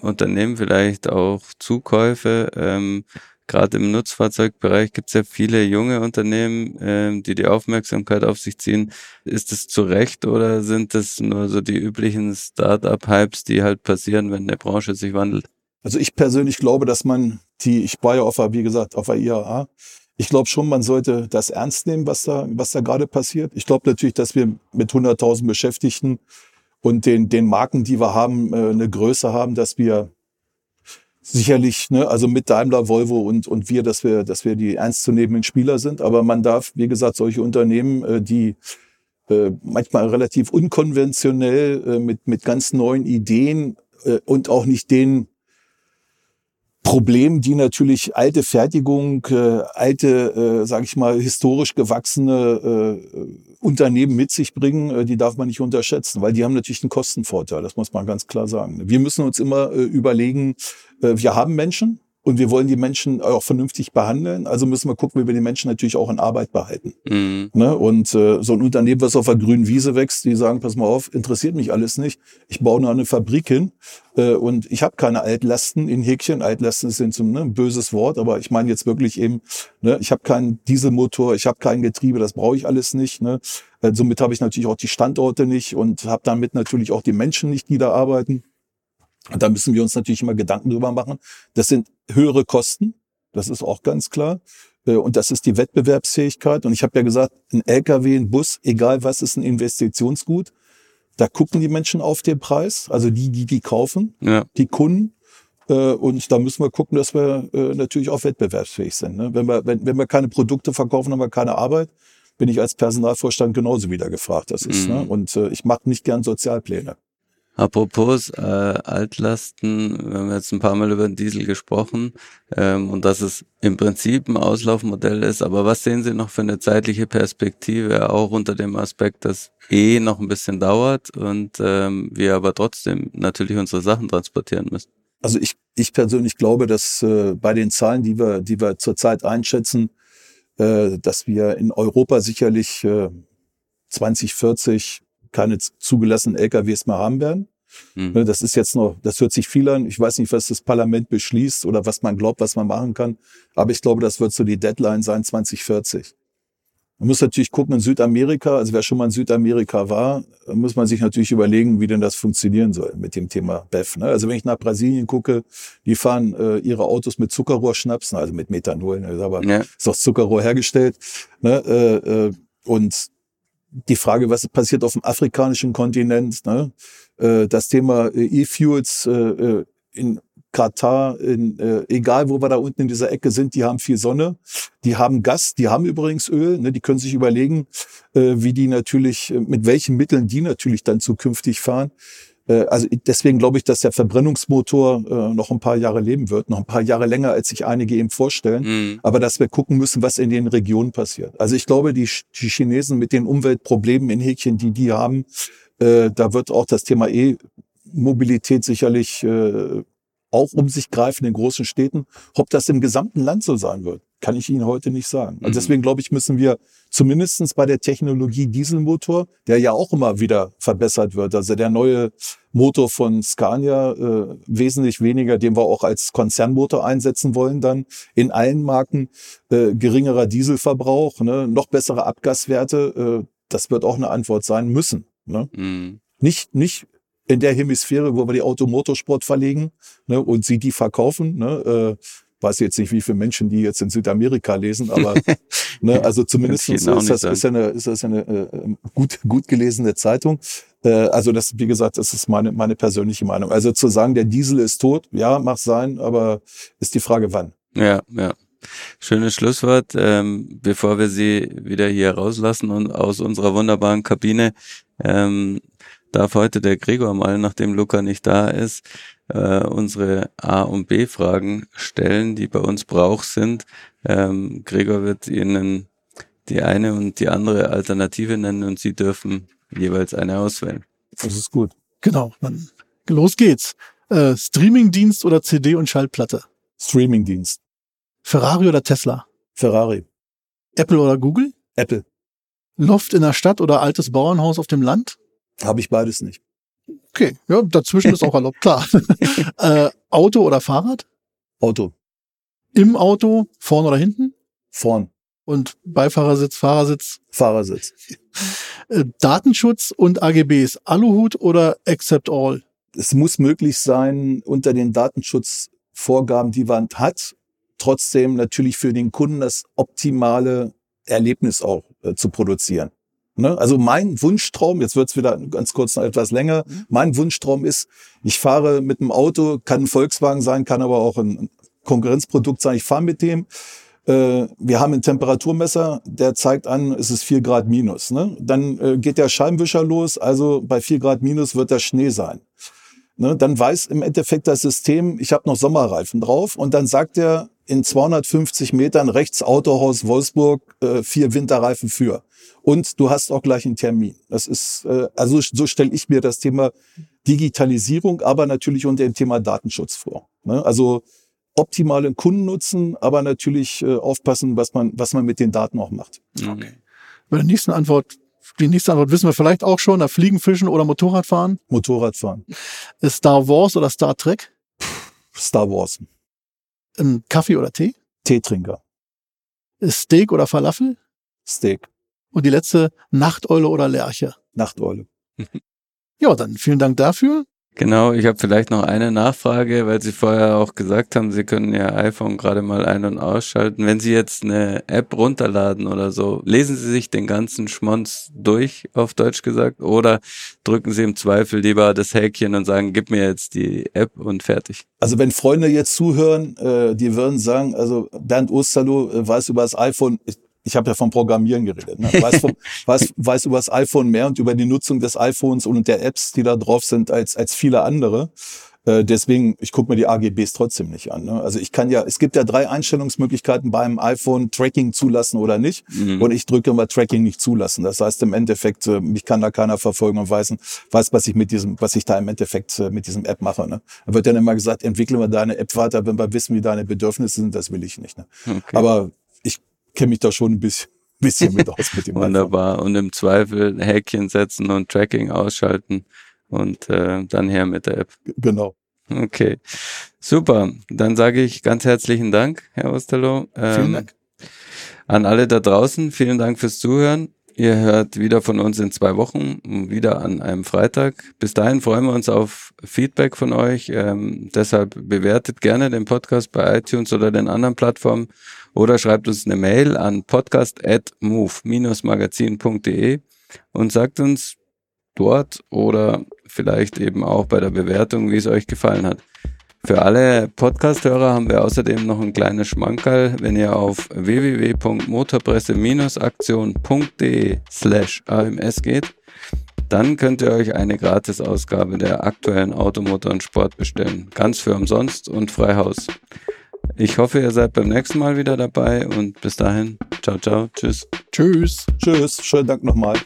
Unternehmen vielleicht auch Zukäufe. Ähm, Gerade im Nutzfahrzeugbereich gibt es ja viele junge Unternehmen, ähm, die die Aufmerksamkeit auf sich ziehen. Ist das zu Recht oder sind das nur so die üblichen Start-up-Hypes, die halt passieren, wenn eine Branche sich wandelt? Also ich persönlich glaube, dass man die, ich war ja auf, wie gesagt, auf der IAA, ich glaube schon, man sollte das ernst nehmen, was da, was da gerade passiert. Ich glaube natürlich, dass wir mit 100.000 Beschäftigten und den, den Marken, die wir haben, äh, eine Größe haben, dass wir sicherlich, ne, also mit Daimler, Volvo und, und wir, dass wir, dass wir die ernstzunehmenden Spieler sind. Aber man darf, wie gesagt, solche Unternehmen, äh, die äh, manchmal relativ unkonventionell äh, mit, mit ganz neuen Ideen äh, und auch nicht den Problem, die natürlich alte Fertigung, äh, alte, äh, sage ich mal, historisch gewachsene äh, Unternehmen mit sich bringen, äh, die darf man nicht unterschätzen, weil die haben natürlich einen Kostenvorteil, das muss man ganz klar sagen. Wir müssen uns immer äh, überlegen, äh, wir haben Menschen, und wir wollen die Menschen auch vernünftig behandeln. Also müssen wir gucken, wie wir die Menschen natürlich auch in Arbeit behalten. Mhm. Ne? Und äh, so ein Unternehmen, was auf der grünen Wiese wächst, die sagen, pass mal auf, interessiert mich alles nicht. Ich baue nur eine Fabrik hin äh, und ich habe keine Altlasten in Häkchen. Altlasten sind so ne, ein böses Wort, aber ich meine jetzt wirklich eben, ne, ich habe keinen Dieselmotor, ich habe kein Getriebe, das brauche ich alles nicht. Ne? Äh, somit habe ich natürlich auch die Standorte nicht und habe damit natürlich auch die Menschen nicht, die da arbeiten. Und da müssen wir uns natürlich immer Gedanken drüber machen. Das sind höhere Kosten, das ist auch ganz klar. Äh, und das ist die Wettbewerbsfähigkeit. Und ich habe ja gesagt, ein LKW, ein Bus, egal was, ist ein Investitionsgut. Da gucken die Menschen auf den Preis, also die, die die kaufen, ja. die Kunden. Äh, und da müssen wir gucken, dass wir äh, natürlich auch wettbewerbsfähig sind. Ne? Wenn wir, wenn, wenn wir keine Produkte verkaufen, haben wir keine Arbeit. Bin ich als Personalvorstand genauso wieder gefragt. Das ist. Ne? Mhm. Ne? Und ich mache nicht gern Sozialpläne. Apropos äh, Altlasten, wir haben jetzt ein paar Mal über den Diesel gesprochen ähm, und dass es im Prinzip ein Auslaufmodell ist, aber was sehen Sie noch für eine zeitliche Perspektive, auch unter dem Aspekt, dass eh noch ein bisschen dauert und ähm, wir aber trotzdem natürlich unsere Sachen transportieren müssen? Also ich, ich persönlich glaube, dass äh, bei den Zahlen, die wir, die wir zurzeit einschätzen, äh, dass wir in Europa sicherlich äh, 2040 keine zugelassenen LKWs mehr haben werden. Mhm. Ne, das ist jetzt noch, das hört sich viel an. Ich weiß nicht, was das Parlament beschließt oder was man glaubt, was man machen kann. Aber ich glaube, das wird so die Deadline sein 2040. Man muss natürlich gucken in Südamerika, also wer schon mal in Südamerika war, muss man sich natürlich überlegen, wie denn das funktionieren soll mit dem Thema BEF. Ne? Also wenn ich nach Brasilien gucke, die fahren äh, ihre Autos mit Zuckerrohrschnapsen, also mit Methanol, ne? aber ja. ist aus Zuckerrohr hergestellt. Ne? Äh, äh, und die Frage, was passiert auf dem afrikanischen Kontinent, ne? Äh, das Thema äh, E-Fuels äh, in Katar, in, egal wo wir da unten in dieser Ecke sind, die haben viel Sonne, die haben Gas, die haben übrigens Öl, ne, die können sich überlegen, wie die natürlich, mit welchen Mitteln die natürlich dann zukünftig fahren. Äh, also deswegen glaube ich, dass der Verbrennungsmotor äh, noch ein paar Jahre leben wird, noch ein paar Jahre länger, als sich einige eben vorstellen. Mhm. Aber dass wir gucken müssen, was in den Regionen passiert. Also ich glaube, die, die Chinesen mit den Umweltproblemen in Häkchen, die die haben, äh, da wird auch das Thema E-Mobilität sicherlich äh, auch um sich greifen in großen Städten. Ob das im gesamten Land so sein wird, kann ich Ihnen heute nicht sagen. Mhm. Also deswegen glaube ich, müssen wir zumindestens bei der Technologie Dieselmotor, der ja auch immer wieder verbessert wird, also der neue Motor von Scania, äh, wesentlich weniger, den wir auch als Konzernmotor einsetzen wollen, dann in allen Marken äh, geringerer Dieselverbrauch, ne, noch bessere Abgaswerte, äh, das wird auch eine Antwort sein müssen. Ne? Mhm. Nicht, nicht in der Hemisphäre, wo wir die Automotorsport verlegen ne, und sie die verkaufen. Ne, äh, weiß jetzt nicht, wie viele Menschen die jetzt in Südamerika lesen, aber <laughs> ne, also zumindest ist das, ist eine, ist das eine äh, gut, gut gelesene Zeitung. Äh, also das, wie gesagt, das ist meine, meine persönliche Meinung. Also zu sagen, der Diesel ist tot, ja, mag sein, aber ist die Frage, wann. Ja, ja. Schönes Schlusswort. Ähm, bevor wir Sie wieder hier rauslassen und aus unserer wunderbaren Kabine, ähm, darf heute der Gregor mal, nachdem Luca nicht da ist, äh, unsere A- und B-Fragen stellen, die bei uns Brauch sind. Ähm, Gregor wird Ihnen die eine und die andere Alternative nennen und Sie dürfen jeweils eine auswählen. Das ist gut. Genau, dann los geht's. Äh, Streamingdienst oder CD und Schallplatte? Streamingdienst. Ferrari oder Tesla? Ferrari. Apple oder Google? Apple. Loft in der Stadt oder altes Bauernhaus auf dem Land? Habe ich beides nicht. Okay, ja, dazwischen ist auch erlaubt, klar. <laughs> äh, Auto oder Fahrrad? Auto. Im Auto, vorne oder hinten? Vorn. Und Beifahrersitz, Fahrersitz, Fahrersitz. äh, Datenschutz und AGBs, Aluhut oder Accept All? es muss möglich sein, unter den Datenschutzvorgaben, die man hat, trotzdem natürlich für den Kunden das optimale Erlebnis auch äh, zu produzieren. Ne? Also mein Wunschtraum, jetzt wird's wieder ganz kurz noch etwas länger, mein Wunschtraum ist, ich fahre mit einem Auto, kann ein Volkswagen sein, kann aber auch ein Konkurrenzprodukt sein, ich fahre mit dem, äh, wir haben einen Temperaturmesser, der zeigt an, es ist vier Grad minus. Ne? Dann äh, geht der Scheibenwischer los, also bei vier Grad minus wird das Schnee sein. Ne? Dann weiß im Endeffekt das System, ich habe noch Sommerreifen drauf und dann sagt er in 250 Metern rechts Autohaus Wolfsburg äh, vier Winterreifen für. Und du hast auch gleich einen Termin. Das ist, äh, also so stelle ich mir das Thema Digitalisierung, aber natürlich unter dem Thema Datenschutz vor. Ne? Also optimalen Kundennutzen, aber natürlich äh, aufpassen, was man, was man mit den Daten auch macht. Okay. Bei der nächsten Antwort, die nächste Antwort wissen wir vielleicht auch schon, da Fliegen, Fischen oder Motorradfahren. Motorradfahren, Ist Star Wars oder Star Trek? Star Wars, Kaffee oder Tee? Teetrinker, Steak oder Falafel? Steak, Und die letzte, Nachteule oder Lerche? Nachteule. Ja, dann vielen Dank dafür. Genau, ich habe vielleicht noch eine Nachfrage, weil Sie vorher auch gesagt haben, Sie können Ihr iPhone gerade mal ein- und ausschalten. Wenn Sie jetzt eine App runterladen oder so, lesen Sie sich den ganzen Schmonz durch, auf Deutsch gesagt, oder drücken Sie im Zweifel lieber das Häkchen und sagen, gib mir jetzt die App und fertig. Also wenn Freunde jetzt zuhören, äh, die würden sagen, also Bernd Osterloh äh, weiß über das iPhone, ich, habe ja vom Programmieren geredet, ne? weiß, vom, <laughs> weiß, weiß über das iPhone mehr und über die Nutzung des iPhones und der Apps, die da drauf sind, als, als viele andere. Äh, deswegen, ich gucke mir die AGBs trotzdem nicht an. Ne? Also ich kann ja, es gibt ja drei Einstellungsmöglichkeiten beim iPhone, Tracking zulassen oder nicht. Mhm. Und ich drücke immer Tracking nicht zulassen. Das heißt im Endeffekt, äh, mich kann da keiner verfolgen und weiß, weiß, was ich mit diesem, was ich da im Endeffekt äh, mit diesem App mache. Ne? Da wird dann immer gesagt, entwickeln wir deine App weiter, wenn wir wissen, wie deine Bedürfnisse sind. Das will ich nicht. Ne? Okay. Aber kenne mich da schon ein bisschen, bisschen mit aus mit dem. <laughs> Wunderbar. Und im Zweifel Häkchen setzen und Tracking ausschalten und äh, dann her mit der App. Genau. Okay, super. Dann sage ich ganz herzlichen Dank, Herr Osterloh. Ähm, Vielen Dank. An alle da draußen, vielen Dank fürs Zuhören. Ihr hört wieder von uns in zwei Wochen, wieder an einem Freitag. Bis dahin freuen wir uns auf Feedback von euch. Ähm, deshalb bewertet gerne den Podcast bei iTunes oder den anderen Plattformen oder schreibt uns eine Mail an podcast.move-magazin.de und sagt uns dort oder vielleicht eben auch bei der Bewertung, wie es euch gefallen hat. Für alle Podcast-Hörer haben wir außerdem noch ein kleines Schmankerl. Wenn ihr auf www.motorpresse-aktion.de slash AMS geht, Dann könnt ihr euch eine Gratisausgabe der aktuellen Automotor und Sport bestellen. Ganz für umsonst und frei Haus. Ich hoffe, ihr seid beim nächsten Mal wieder dabei und bis dahin, ciao, ciao, tschüss. Tschüss. Tschüss, schönen Dank nochmal.